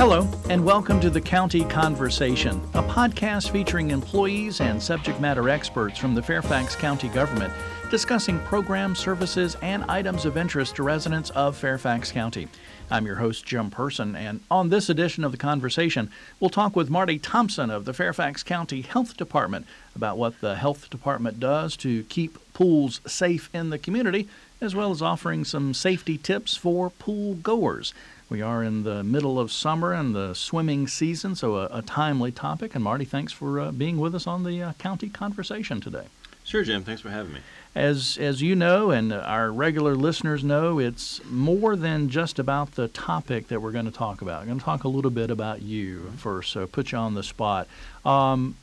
Hello, and welcome to the County Conversation, a podcast featuring employees and subject matter experts from the Fairfax County government discussing programs, services, and items of interest to residents of Fairfax County. I'm your host, Jim Person, and on this edition of the conversation, we'll talk with Marty Thompson of the Fairfax County Health Department about what the Health Department does to keep pools safe in the community, as well as offering some safety tips for pool goers. We are in the middle of summer and the swimming season, so a, a timely topic. And Marty, thanks for uh, being with us on the uh, county conversation today. Sure, Jim. Thanks for having me. As as you know, and our regular listeners know, it's more than just about the topic that we're going to talk about. I'm going to talk a little bit about you first, so put you on the spot. Um,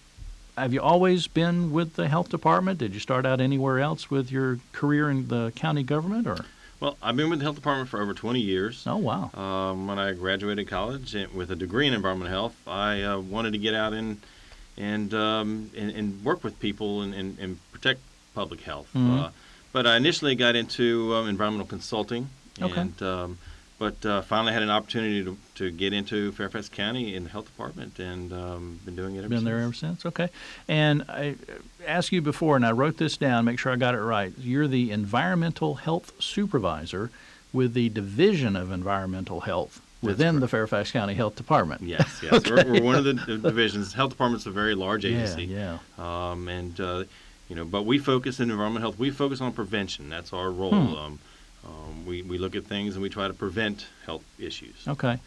have you always been with the health department? Did you start out anywhere else with your career in the county government, or? Well, I've been with the health department for over 20 years. Oh wow! Um, when I graduated college with a degree in environmental health, I uh, wanted to get out and and um, and, and, work with people and, and, and protect public health. Mm-hmm. Uh, but I initially got into um, environmental consulting. Okay. And, um, but uh, finally had an opportunity to, to get into Fairfax County in the health department and um, been doing it ever been since. there ever since. Okay. And I asked you before, and I wrote this down, make sure I got it right. You're the environmental health supervisor with the Division of Environmental Health within the Fairfax County Health Department. Yes, yes. Okay. We're, we're one of the divisions. Health department's a very large agency. Yeah, yeah. Um, and uh, you know, but we focus in environmental health. We focus on prevention. That's our role. Hmm. Um, um, we, we look at things and we try to prevent health issues. Okay.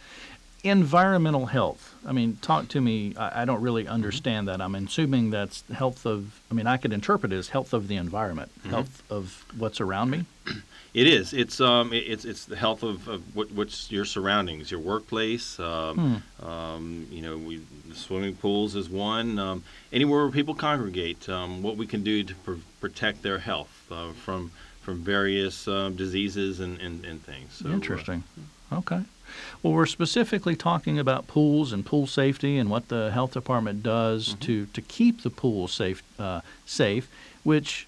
Environmental health. I mean, talk to me. I, I don't really Mm-hmm. understand that. I'm assuming that's health of, I mean, I could interpret it as health of the environment, Mm-hmm. health of what's around me. It is. It's um. it- It's it's the health of, of what, what's your surroundings, your workplace. Um, Hmm. um, you know, we swimming pools is one. Um, anywhere where people congregate, um, what we can do to pr- protect their health uh, from from various um, diseases and, and, and things. So, uh, Interesting. Okay. Well, we're specifically talking about pools and pool safety and what the health department does Mm-hmm. to, to keep the pool safe. Uh, safe. Which,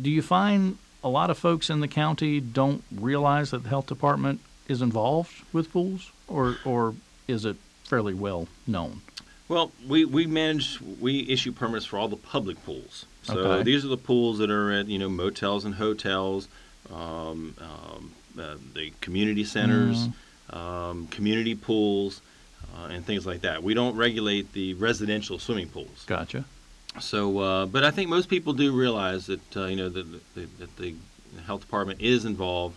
do you find a lot of folks in the county don't realize that the health department is involved with pools, or or is it fairly well known? Well, we, we manage, we issue permits for all the public pools. So Okay. these are the pools that are at, you know, motels and hotels, um, um, uh, the community centers, um, community pools, uh, and things like that. We don't regulate the residential swimming pools. Gotcha. So, uh, but I think most people do realize that, uh, you know, that, that, that the health department is involved.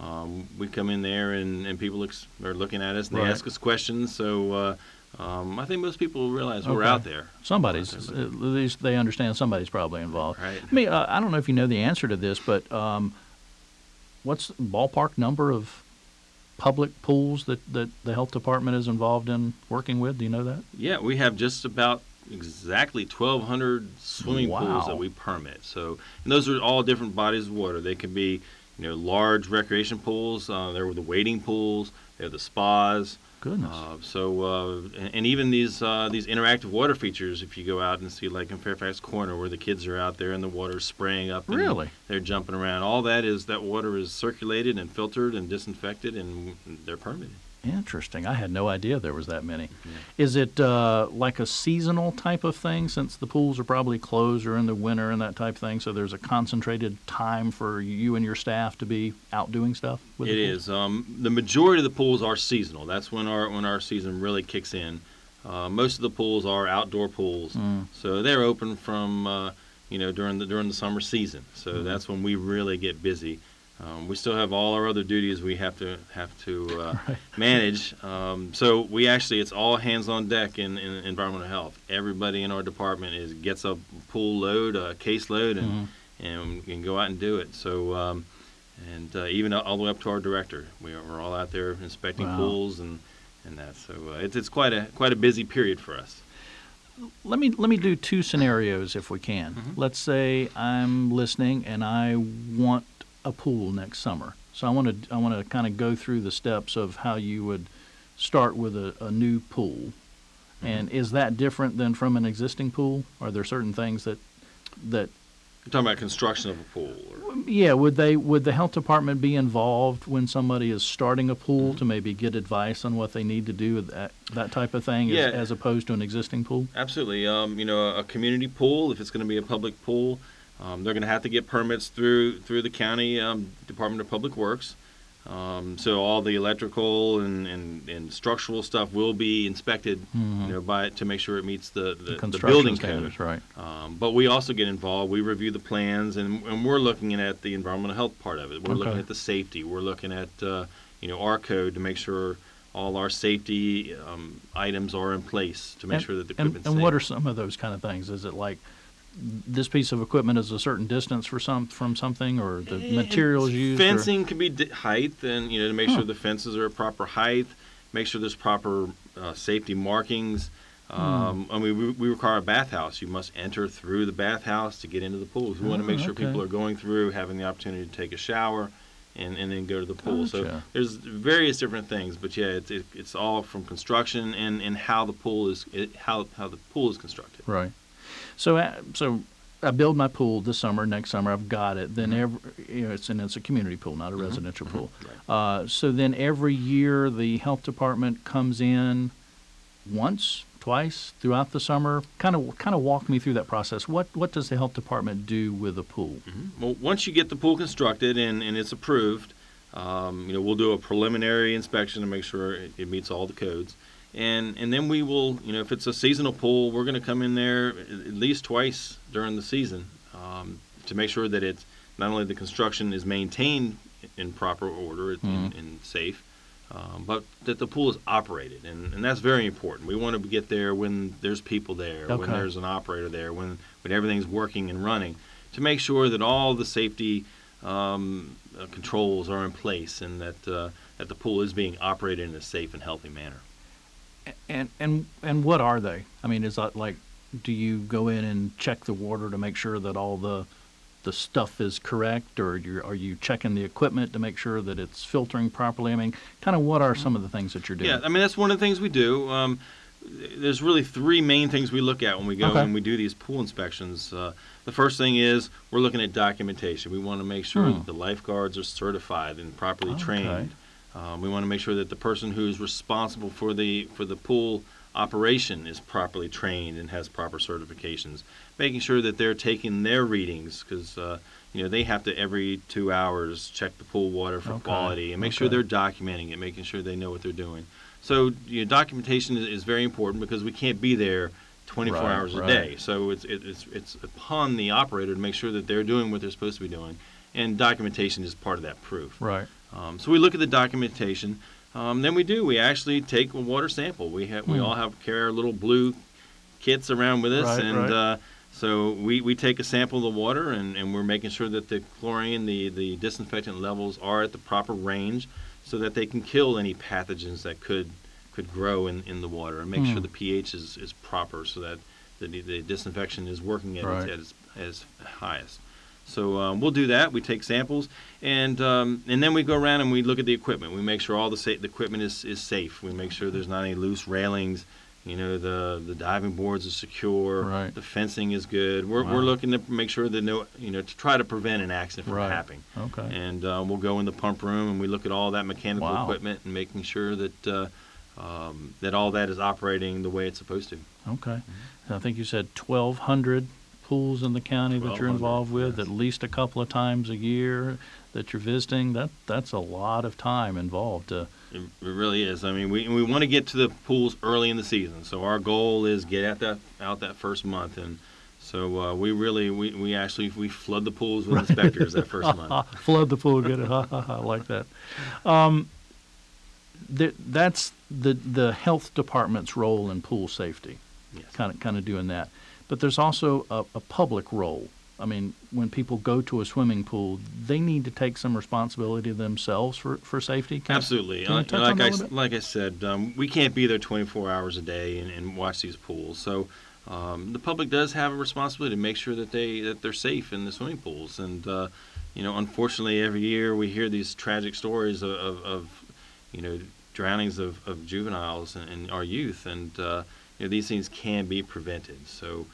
Um, we come in there and, and people ex- are looking at us and Right. they ask us questions. So uh, um, I think most people realize we're out there. Somebody's Out at least they understand somebody's probably involved. Right. I mean, uh, I don't know if you know the answer to this, but um, what's the ballpark number of public pools that, that the health department is involved in working with? Do you know that? Yeah, we have just about exactly 1,200 swimming Wow. pools that we permit. So, and those are all different bodies of water. They can be, you know, large recreation pools. Uh, there were the wading pools. They're the spas. Goodness. Uh, so, uh, and, and even these uh, these interactive water features, if you go out and see, like in Fairfax Corner, where the kids are out there and the water spraying up, and Really? they're jumping around. All that is that water is circulated and filtered and disinfected, and they're permitted. Interesting. I had no idea there was that many. Is it uh, like a seasonal type of thing since the pools are probably closed or in the winter and that type of thing? So there's a concentrated time for you and your staff to be out doing stuff with It the is. Um, the majority of the pools are seasonal. That's when our when our season really kicks in. Uh, most of the pools are outdoor pools, Mm. so they're open from uh, you know during the during the summer season. So Mm-hmm. that's when we really get busy. Um, we still have all our other duties we have to have to uh, Right. manage. Um, so we actually it's all hands on deck in, in environmental health. Everybody in our department is gets a pool load, a case load, and Mhm. and can go out and do it. So, um, and uh, even all the way up to our director, we are, we're all out there inspecting Wow. pools and and that. So uh, it's it's quite a quite a busy period for us. let me let me do two scenarios if we can. Mhm. Let's say I'm listening and I want a pool next summer. So I want to I want to kind of go through the steps of how you would start with a, a new pool. And is that different than from an existing pool? Are there certain things that that You're talking about construction of a pool. Or, Yeah, would they, would the health department be involved when somebody is starting a pool Mm-hmm. to maybe get advice on what they need to do with that, that type of thing? as- Yeah. As opposed to an existing pool? Absolutely. Um, you know, a community pool, if it's going to be a public pool, um, they're going to have to get permits through through the county um, Department of Public Works. Um, so all the electrical and, and, and structural stuff will be inspected, you know, by to make sure it meets the the, the Mm-hmm. Construction building standards, code. right? Um, but we also get involved. We review the plans, and, and we're looking at the environmental health part of it. We're looking at the safety. We're looking at uh, you know our code to make sure all our safety um, items are in place to make And- sure that the and- And safe. what are some of those kind of things? Is it like, this piece of equipment is a certain distance for some, from something, or the Eh, materials used? or- Fencing can be di- height, and you know to make Huh. sure the fences are a proper height, make sure there's proper uh, safety markings. Hmm. Um, I mean, we, we require a bathhouse. You must enter through the bathhouse to get into the pool. We want to Oh, make sure okay. people are going through, having the opportunity to take a shower, and, and then go to the pool. So there's various different things, but yeah, it's, it, it's all from construction and, and how the pool is it, how how the pool is constructed. Right. So, uh, so I build my pool this summer. Next summer, I've got it. Then every, you know, it's and it's a community pool, not a residential pool. Uh, so then every year, the health department comes in once, twice throughout the summer. Kind of, kind of walk me through that process. What what does the health department do with a pool? Well, once you get the pool constructed and, and it's approved, um, you know, we'll do a preliminary inspection to make sure it, it meets all the codes. And, and then we will, you know, if it's a seasonal pool, we're going to come in there at least twice during the season um, to make sure that it's not only the construction is maintained in proper order and, Mhm. and safe, um, but that the pool is operated. And, and that's very important. We want to get there when there's people there, when there's an operator there, when, when everything's working and running to make sure that all the safety um, uh, controls are in place and that uh, that the pool is being operated in a safe and healthy manner. And and and what are they? I mean, is that like, do you go in and check the water to make sure that all the the stuff is correct, or you're, are you checking the equipment to make sure that it's filtering properly? I mean, kind of what are some of the things that you're doing? Yeah, I mean that's one of the things we do. Um, there's really three main things we look at when we go Okay. and we do these pool inspections. Uh, the first thing is we're looking at documentation. We want to make sure Hmm. that the lifeguards are certified and properly Okay. trained. Um, we want to make sure that the person who's responsible for the for the pool operation is properly trained and has proper certifications. Making sure that they're taking their readings because uh, you know they have to every two hours check the pool water for Okay. quality and make sure they're documenting it, making sure they know what they're doing. So you know, documentation is, is very important because we can't be there 24 Right, hours a day. So it's it, it's it's upon the operator to make sure that they're doing what they're supposed to be doing, and documentation is part of that proof. Right. Um, so we look at the documentation. Um, then we do. We actually take a water sample. We have we Hmm. all have carry our little blue kits around with us, Right, and right. Uh, so we, we take a sample of the water, and, and we're making sure that the chlorine, the the disinfectant levels are at the proper range, so that they can kill any pathogens that could could grow in, in the water, and make Hmm. sure the pH is, is proper, so that the, the disinfection is working at, Right. its, at its, its highest. So um, we'll do that. We take samples, and um, and then we go around and we look at the equipment. We make sure all the, sa- the equipment is, is safe. We make sure there's not any loose railings. You know, the the diving boards are secure. Right. The fencing is good. We're, Wow. we're looking to make sure that no, you know, to try to prevent an accident from Right. happening. Okay. And uh, we'll go in the pump room and we look at all that mechanical Wow. equipment and making sure that uh, um, that all that is operating the way it's supposed to. Okay. I think you said 1,200 pools in the county that you're 1,200, involved with, yes. at least a couple of times a year that you're visiting. That that's a lot of time involved. Uh, It, it really is. I mean, we we want to get to the pools early in the season. So our goal is get out that out that first month, and so uh, we really we, we actually we flood the pools with inspectors that first month. flood the pool, get it. Ha, ha, ha, I like that. Um, th- that's the the health department's role in pool safety. Yes. kind of kind of doing that. But there's also a, a public role. I mean, when people go to a swimming pool, they need to take some responsibility themselves for, for safety. Can- Absolutely. you Like, like I a s- little bit? like I said, um, we can't be there 24 hours a day and, and watch these pools. So um, the public does have a responsibility to make sure that they that they're safe in the swimming pools. And uh, you know, unfortunately, every year we hear these tragic stories of, of, of you know drownings of, of juveniles and, and our youth, and uh, you know these things can be prevented. So.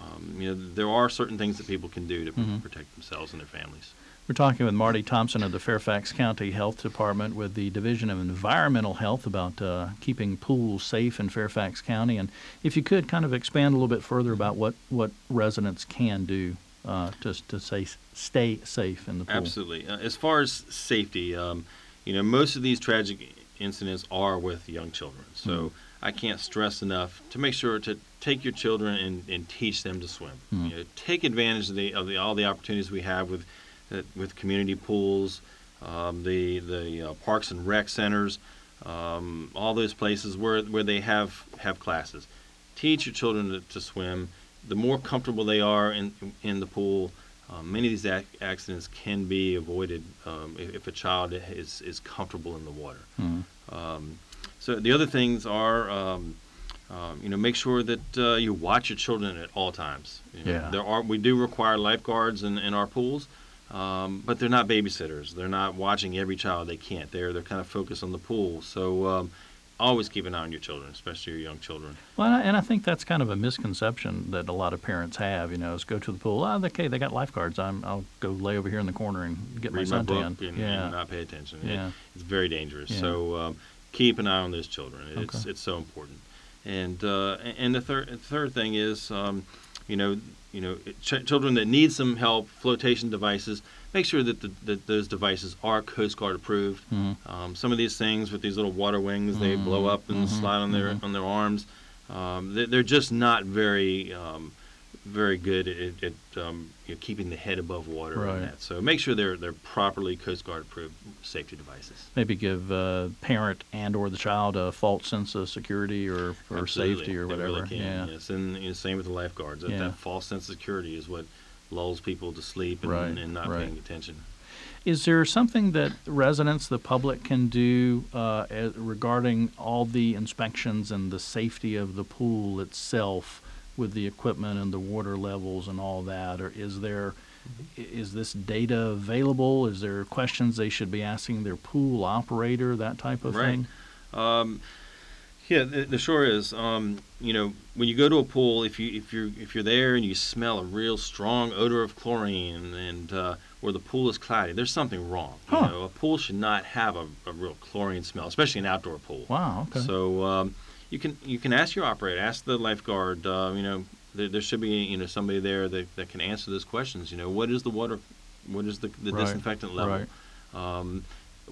Um, you know, there are certain things that people can do to Mhm. protect themselves and their families. We're talking with Marty Thompson of the Fairfax County Health Department with the Division of Environmental Health about uh, keeping pools safe in Fairfax County. And if you could kind of expand a little bit further about what, what residents can do uh, to, to say, stay safe in the pool. Absolutely. Uh, as far as safety, um, you know, most of these tragic incidents are with young children. So Mhm. I can't stress enough to make sure to take your children and, and teach them to swim. Mhm. You know, take advantage of the of the all the opportunities we have with uh, with community pools, um, the the uh, parks and rec centers, um, all those places where where they have have classes. Teach your children to, to swim. The more comfortable they are in in the pool, um, many of these ac- accidents can be avoided um, if, if a child is is comfortable in the water. Mhm. Um, so the other things are, um, um, you know, make sure that uh, you watch your children at all times. You know, Yeah. There are we do require lifeguards in, in our pools, um, but they're not babysitters. They're not watching every child. They can't. They're they're kind of focused on the pool. So um, always keep an eye on your children, especially your young children. Well, and I- think that's kind of a misconception that a lot of parents have. You know, is go to the pool. Oh, okay, they got lifeguards. I'm, I'll go lay over here in the corner and get Read my suntan. and, yeah, and not pay attention. It- Yeah. it's very dangerous. Yeah. So um, keep an eye on those children. It's Okay. it's so important. And uh, and the third third thing is, um, you know, you know, ch- children that need some help, flotation devices. Make sure that, the, that those devices are Coast Guard approved. Mhm. Um, some of these things with these little water wings, they blow Mhm, up and mhm, slide on their mhm. on their arms. Um, they, they're just not very um, very good at, at um, you know, keeping the head above water Right. and that. So make sure they're they're properly Coast Guard approved safety devices. maybe give uh, parent and or the child a false sense of security or, or Absolutely. safety or They whatever. really can, yeah. Yes, and you know, same with the lifeguards. That, Yeah. that false sense of security is what lulls people to sleep and, Right, and not right. paying attention. Is there something that residents, the public, can do uh, as- regarding all the inspections and the safety of the pool itself with the equipment and the water levels and all that? Or is there, i- is this data available? Is there questions they should be asking their pool operator, that type of Right. thing? Um, yeah, the, the sure is. Um, you know, when you go to a pool, if you if you're if you're there and you smell a real strong odor of chlorine and uh, or the pool is cloudy, there's something wrong. Huh. You know, a pool should not have a, a real chlorine smell, especially an outdoor pool. Wow, okay. So um, you can you can ask your operator, ask the lifeguard. Uh, you know, there, there should be you know somebody there that, that can answer those questions. You know, what is the water, what is the, the Right, disinfectant level? right. Um,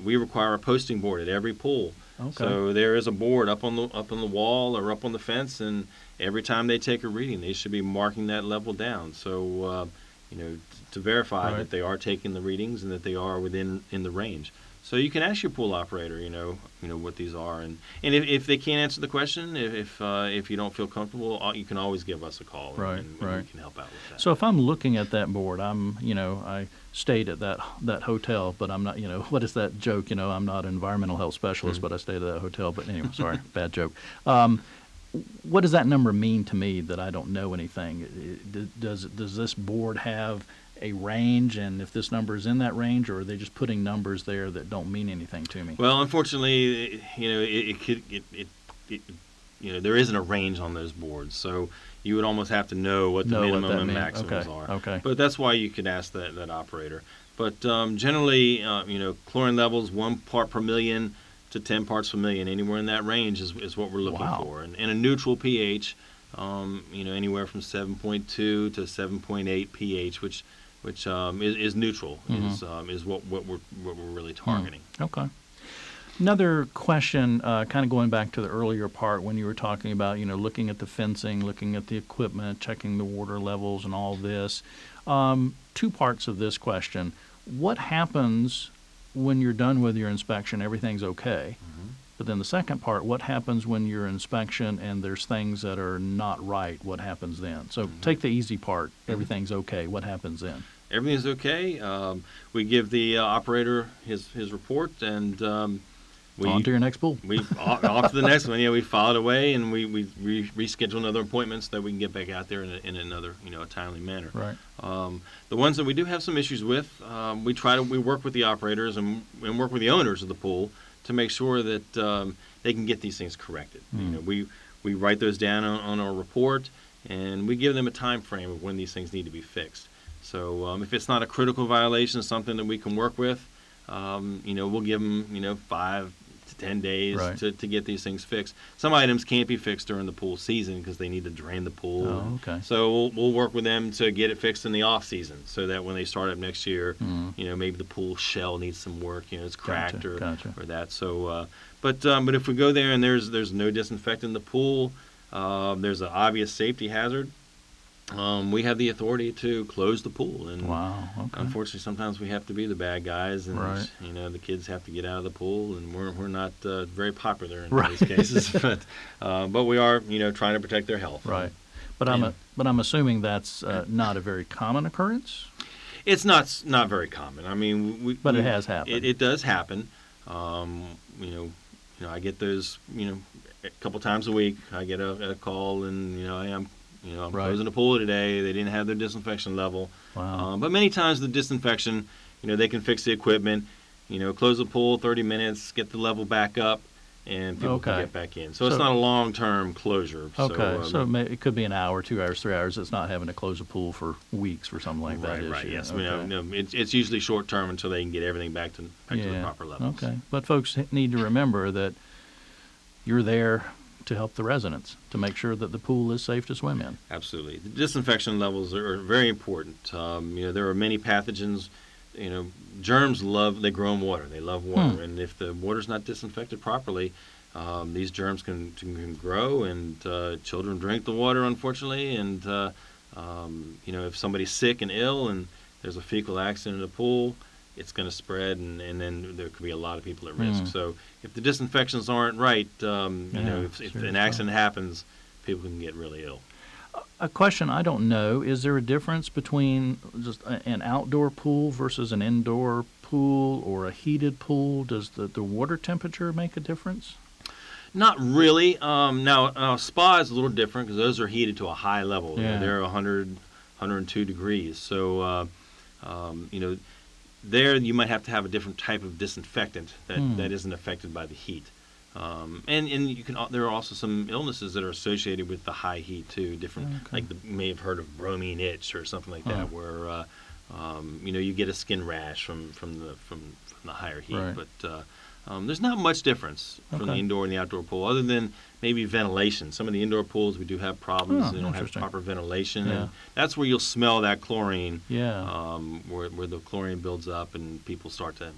we require a posting board at every pool. Okay. So there is a board up on the up on the wall or up on the fence, and every time they take a reading, they should be marking that level down. So uh, you know t- to verify Right. that they are taking the readings and that they are within in the range. So you can ask your pool operator, you know, you know what these are, and and if, if they can't answer the question, if if, uh, if you don't feel comfortable, uh, you can always give us a call, and- Right, and, and right. we can help out with that. So if I'm looking at that board, I'm, you know, I stayed at that that hotel, but I'm not, you know, what is that joke? You know, I'm not an environmental health specialist, Mhm. but I stayed at that hotel. But anyway, sorry, bad joke. Um, what does that number mean to me that I don't know anything? Does does this board have a range, and if this number is in that range, or are they just putting numbers there that don't mean anything to me? Well, unfortunately, you know, it, it could it, it, it you know there isn't a range on those boards, so you would almost have to know what the Know minimum that and mean- maximums okay, are. okay. But that's why you could ask that that operator. But um, generally, uh, you know, chlorine levels one part per million to ten parts per million, anywhere in that range is, is what we're looking Wow. for, and, and a neutral pH, um, you know, anywhere from seven point two to seven point eight pH, which which um, is, is neutral, Mhm. is um, is what, what we're what we're really targeting. Okay. Another question, uh, kind of going back to the earlier part when you were talking about, you know, looking at the fencing, looking at the equipment, checking the water levels, and all this. Um, two parts of this question: What happens when you're done with your inspection? Everything's okay. But then the second part: What happens when your inspection and there's things that are not right? What happens then? So take the easy part: Everything's okay. What happens then? everything's okay. Um, we give the uh, operator his his report, and um, we On to your next pool. we off, off to the next one. Yeah, we file it away, and we we re- reschedule another appointment so that we can get back out there in, a, in another you know a timely manner. Right. Um, the ones that we do have some issues with, um, we try to we work with the operators and, and work with the owners of the pool to make sure that um, they can get these things corrected. You Mm. know, we we write those down on, on our report, and we give them a time frame of when these things need to be fixed. So um, if it's not a critical violation, something that we can work with, um, you know, we'll give them, you know, five to ten days Right. to, to get these things fixed. Some items can't be fixed during the pool season because they need to drain the pool. Oh, okay. So we'll, we'll work with them to get it fixed in the off season, so that when they start up next year, Mm. you know, maybe the pool shell needs some work. You know, it's Gotcha, cracked or gotcha. or that. So, uh, but um, but if we go there and there's there's no disinfectant in the pool, um, there's an obvious safety hazard. Um, we have the authority to close the pool, and Wow. Okay. unfortunately, sometimes we have to be the bad guys, and Right. you know the kids have to get out of the pool, and we're we're not uh, very popular in Right. these cases, but uh, but we are you know trying to protect their health. Right. But I'm a, but I'm assuming that's uh, not a very common occurrence. It's not not very common. I mean, we, But it has happened. It, it does happen. Um, you know, you know, I get those. You know, a couple times a week, I get a, a call, and you know, I am, you know, I'm Right. closing the pool today. They didn't have their disinfection level. Wow. Um, but many times the disinfection, you know, they can fix the equipment. You know, close the pool 30 minutes, get the level back up, and people Okay. can get back in. So, it's not a long-term closure. okay. So, um, it, may, it could be an hour, two hours, three hours. It's not having to close a pool for weeks or something like that. right, issue. right, yes. Okay. You know, no, it's, it's usually short-term until they can get everything back to back to the proper levels. Okay. But folks need to remember that you're there to help the residents to make sure that the pool is safe to swim in. Absolutely. The disinfection levels are very important. Um, you know, there are many pathogens. You know, germs love, they grow in water. They love water. Hmm. And if the water's not disinfected properly, um, these germs can, can grow, and uh, children drink the water, unfortunately. And, uh, um, you know, if somebody's sick and ill and there's a fecal accident in the pool, it's going to spread, and, and then there could be a lot of people at risk. Hmm. So if the disinfections aren't right, um, you know, if, if an accident happens, people can get really ill. A question I don't know is there a difference between just a, an outdoor pool versus an indoor pool or a heated pool? Does the, the water temperature make a difference? Not really. Um, now, uh, spa is a little different because those are heated to a high level. You know, Yeah. they're 100, 102 degrees. So, uh, um, you know, there you might have to have a different type of disinfectant that, Hmm. that isn't affected by the heat. Um, and and you can there are also some illnesses that are associated with the high heat too. Different Okay. like the, you may have heard of bromine itch or something like that, where uh, um, you know you get a skin rash from from the from, from the higher heat. Right. But uh, um, there's not much difference from the indoor and the outdoor pool, other than maybe ventilation. Some of the indoor pools we do have problems; Oh, they don't have proper ventilation, Yeah. and that's where you'll smell that chlorine. Yeah. Um, where, where the chlorine builds up and people start to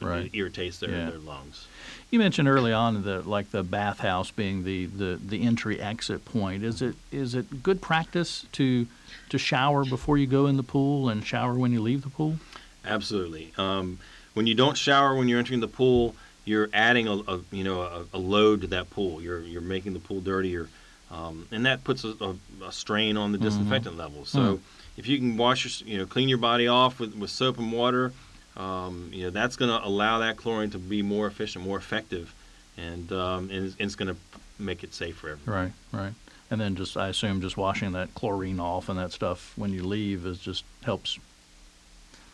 Right. irritates their, Yeah. their lungs. You mentioned early on that like the bathhouse being the, the, the entry exit point. Is it is it good practice to to shower before you go in the pool and shower when you leave the pool? Absolutely. Um, when you don't shower when you're entering the pool, you're adding a, a you know a, a load to that pool. You're you're making the pool dirtier, um, and that puts a, a, strain on the disinfectant level. So Hmm. if you can wash your you know clean your body off with, with soap and water, um, you know that's going to allow that chlorine to be more efficient, more effective, and um, and it's, it's going to make it safe for everyone. Right, right. And then just I assume just washing that chlorine off and that stuff when you leave is just helps.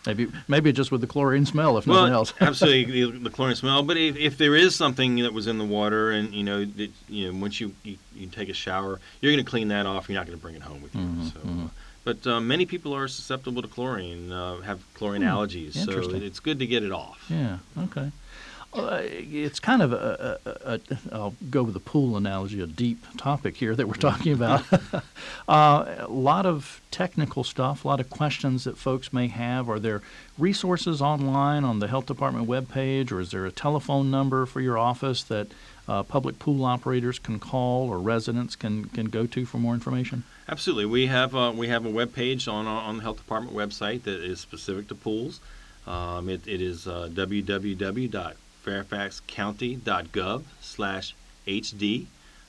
Maybe maybe just with the chlorine smell, if nothing well, else. absolutely, the, the chlorine smell. But if, if there is something that was in the water, and you know, that, you know, once you, you you take a shower, you're going to clean that off. You're not going to bring it home with you. Mhm, so, uh, but um, many people are susceptible to chlorine, uh, have chlorine Hmm, allergies. So it's good to get it off. Yeah. Okay. Uh, it's kind of a, a, a. I'll go with the pool analogy. A deep topic here that we're talking about. uh, a lot of technical stuff. A lot of questions that folks may have. Are there resources online on the health department webpage, or is there a telephone number for your office that uh, public pool operators can call or residents can can go to for more information? Absolutely, we have uh, we have a web page on on the health department website that is specific to pools. Um, it, it is uh, www.fairfaxcounty.gov slash HD.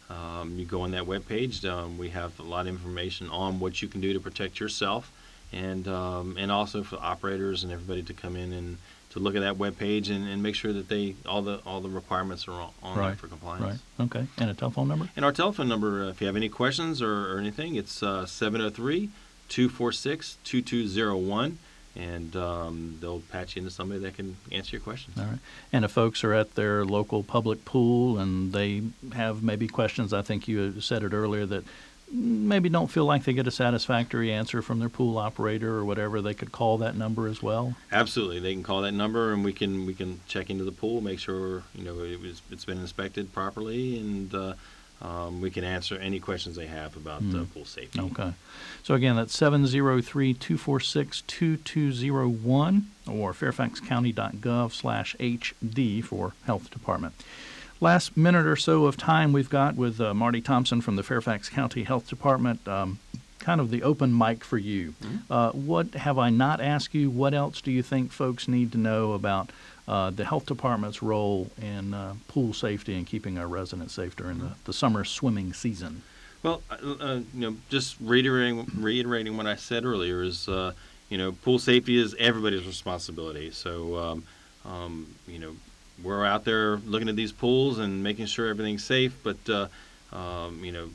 Um, you go on that web page. Um, we have a lot of information on what you can do to protect yourself, and um, and also for operators and everybody to come in and to look at that web page and, and make sure that they all the all the requirements are on, Right, for compliance. Right. Okay. And a telephone number. And our telephone number, uh, if you have any questions or, or anything, it's uh, 703 246 2201. And um, they'll patch you into somebody that can answer your questions. All right. And if folks are at their local public pool and they have maybe questions, I think you said it earlier that maybe don't feel like they get a satisfactory answer from their pool operator or whatever, they could call that number as well. Absolutely, they can call that number, and we can we can check into the pool, make sure you know it was it's been inspected properly, and uh, um, we can answer any questions they have about uh, pool safety. Okay. So again, that's 703-246-2201 or fairfaxcounty.gov slash HD for Health Department. Last minute or so of time we've got with uh, Marty Thompson from the Fairfax County Health Department. Um, kind of the open mic for you. Uh, what have I not asked you? What else do you think folks need to know about uh, the health department's role in uh, pool safety and keeping our residents safe during the, the summer swimming season? Well, uh, uh, you know, just reiterating reiterating what I said earlier is, uh, you know, pool safety is everybody's responsibility. So, um, um, you know, we're out there looking at these pools and making sure everything's safe. But, uh, um, you know,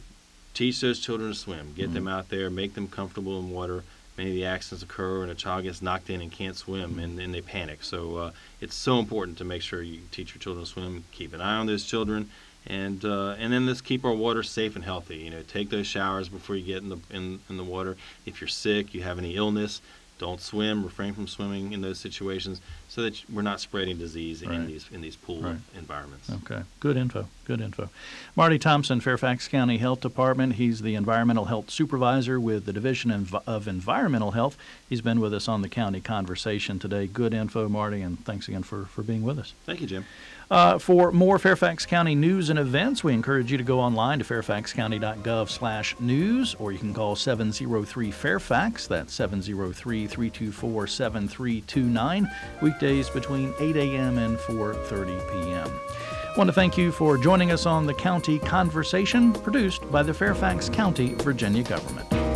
teach those children to swim. Get them out there, make them comfortable in water. Many of the accidents occur and a child gets knocked in and can't swim, and then they panic. So uh, it's so important to make sure you teach your children to swim. Keep an eye on those children, and uh, and then let's keep our water safe and healthy. You know, take those showers before you get in the in, in the water. If you're sick, you have any illness, don't swim. Refrain from swimming in those situations, so that we're not spreading disease Right. in these in these pool Right. environments. Okay, good info. Good info. Marty Thompson, Fairfax County Health Department. He's the Environmental Health Supervisor with the Division of Environmental Health. He's been with us on the county conversation today. Good info, Marty, and thanks again for, for being with us. Thank you, Jim. Uh, for more Fairfax County news and events, we encourage you to go online to fairfaxcounty.gov/news, or you can call 703 Fairfax. That's 703-324-7329. Weekdays between 8 a.m. and 4:30 p.m. I want to thank you for joining us on the County Conversation, produced by the Fairfax County, Virginia government.